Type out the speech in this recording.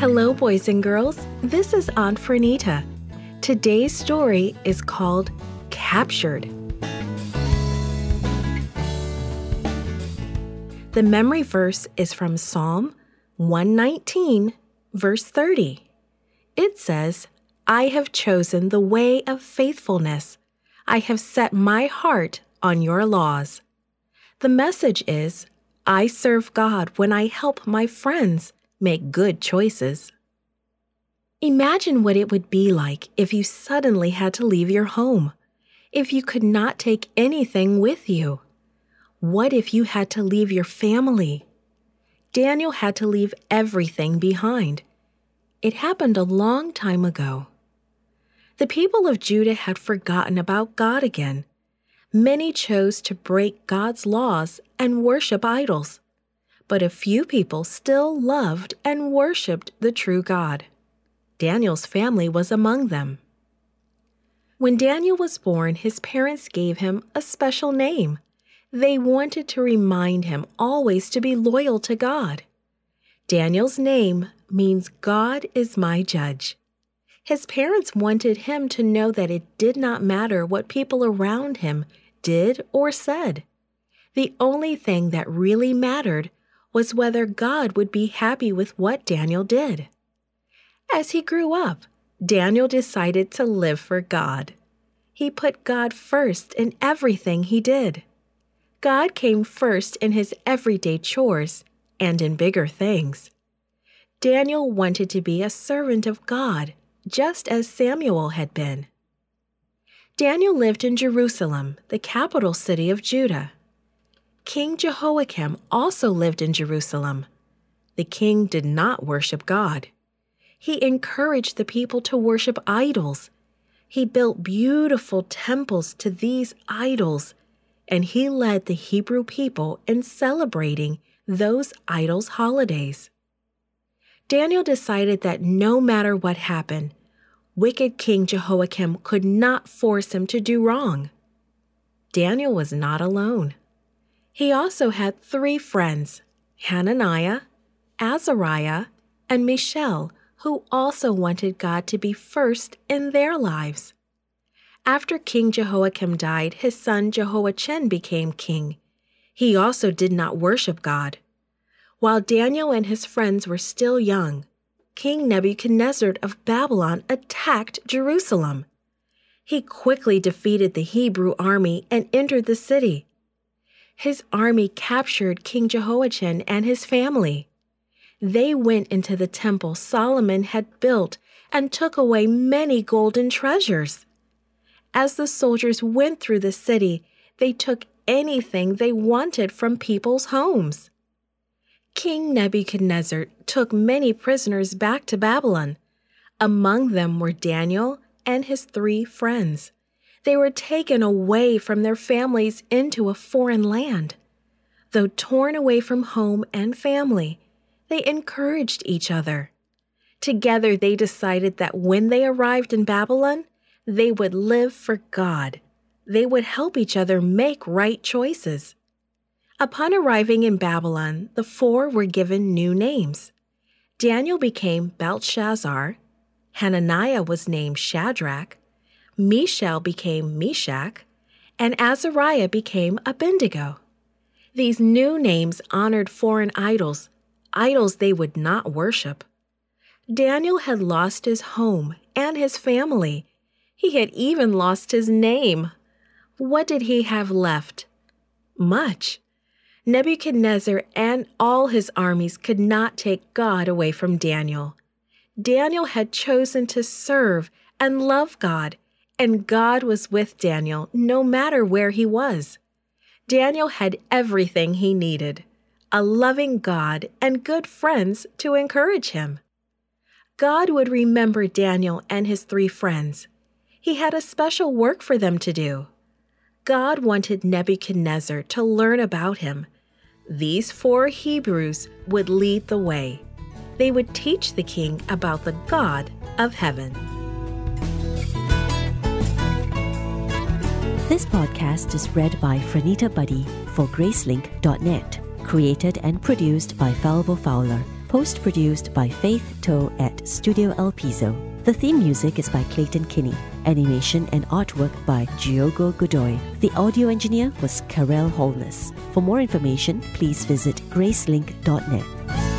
Hello, boys and girls. This is Aunt Fernita. Today's story is called Captured. The memory verse is from Psalm 119, verse 30. It says, I have chosen the way of faithfulness. I have set my heart on your laws. The message is, I serve God when I help my friends make good choices. Imagine what it would be like if you suddenly had to leave your home, if you could not take anything with you. What if you had to leave your family? Daniel had to leave everything behind. It happened a long time ago. The people of Judah had forgotten about God again. Many chose to break God's laws and worship idols. But a few people still loved and worshiped the true God. Daniel's family was among them. When Daniel was born, his parents gave him a special name. They wanted to remind him always to be loyal to God. Daniel's name means God is my judge. His parents wanted him to know that it did not matter what people around him did or said. The only thing that really mattered was whether God would be happy with what Daniel did. As he grew up, Daniel decided to live for God. He put God first in everything he did. God came first in his everyday chores and in bigger things. Daniel wanted to be a servant of God, just as Samuel had been. Daniel lived in Jerusalem, the capital city of Judah. King Jehoiakim also lived in Jerusalem. The king did not worship God. He encouraged the people to worship idols. He built beautiful temples to these idols and he led the Hebrew people in celebrating those idols' holidays. Daniel decided that no matter what happened, wicked King Jehoiakim could not force him to do wrong. Daniel was not alone. He also had three friends Hananiah, Azariah, and Mishael, who also wanted God to be first in their lives. After King Jehoiakim died, his son Jehoiachin became king. He also did not worship God. While Daniel and his friends were still young, King Nebuchadnezzar of Babylon attacked Jerusalem. He quickly defeated the Hebrew army and entered the city. His army captured King Jehoiachin and his family. They went into the temple Solomon had built and took away many golden treasures. As the soldiers went through the city, they took anything they wanted from people's homes. King Nebuchadnezzar took many prisoners back to Babylon. Among them were Daniel and his three friends. They were taken away from their families into a foreign land. Though torn away from home and family, they encouraged each other. Together, they decided that when they arrived in Babylon, they would live for God. They would help each other make right choices. Upon arriving in Babylon, the four were given new names. Daniel became Belteshazzar, Hananiah was named Shadrach, Mishael became Meshach, and Azariah became Abednego. These new names honored foreign idols, idols they would not worship. Daniel had lost his home and his family he had even lost his name. What did he have left? Much. Nebuchadnezzar and all his armies could not take God away from Daniel. Daniel had chosen to serve and love God, and God was with Daniel no matter where he was. Daniel had everything he needed a loving God and good friends to encourage him. God would remember Daniel and his three friends. He had a special work for them to do. God wanted Nebuchadnezzar to learn about him. These four Hebrews would lead the way. They would teach the king about the God of heaven. This podcast is read by Franita Buddy for Gracelink.net. Created and produced by Falvo Fowler. Post produced by Faith Toe at Studio El Piso. The theme music is by Clayton Kinney. Animation and artwork by Diogo Godoy. The audio engineer was Karel Holness. For more information, please visit gracelink.net.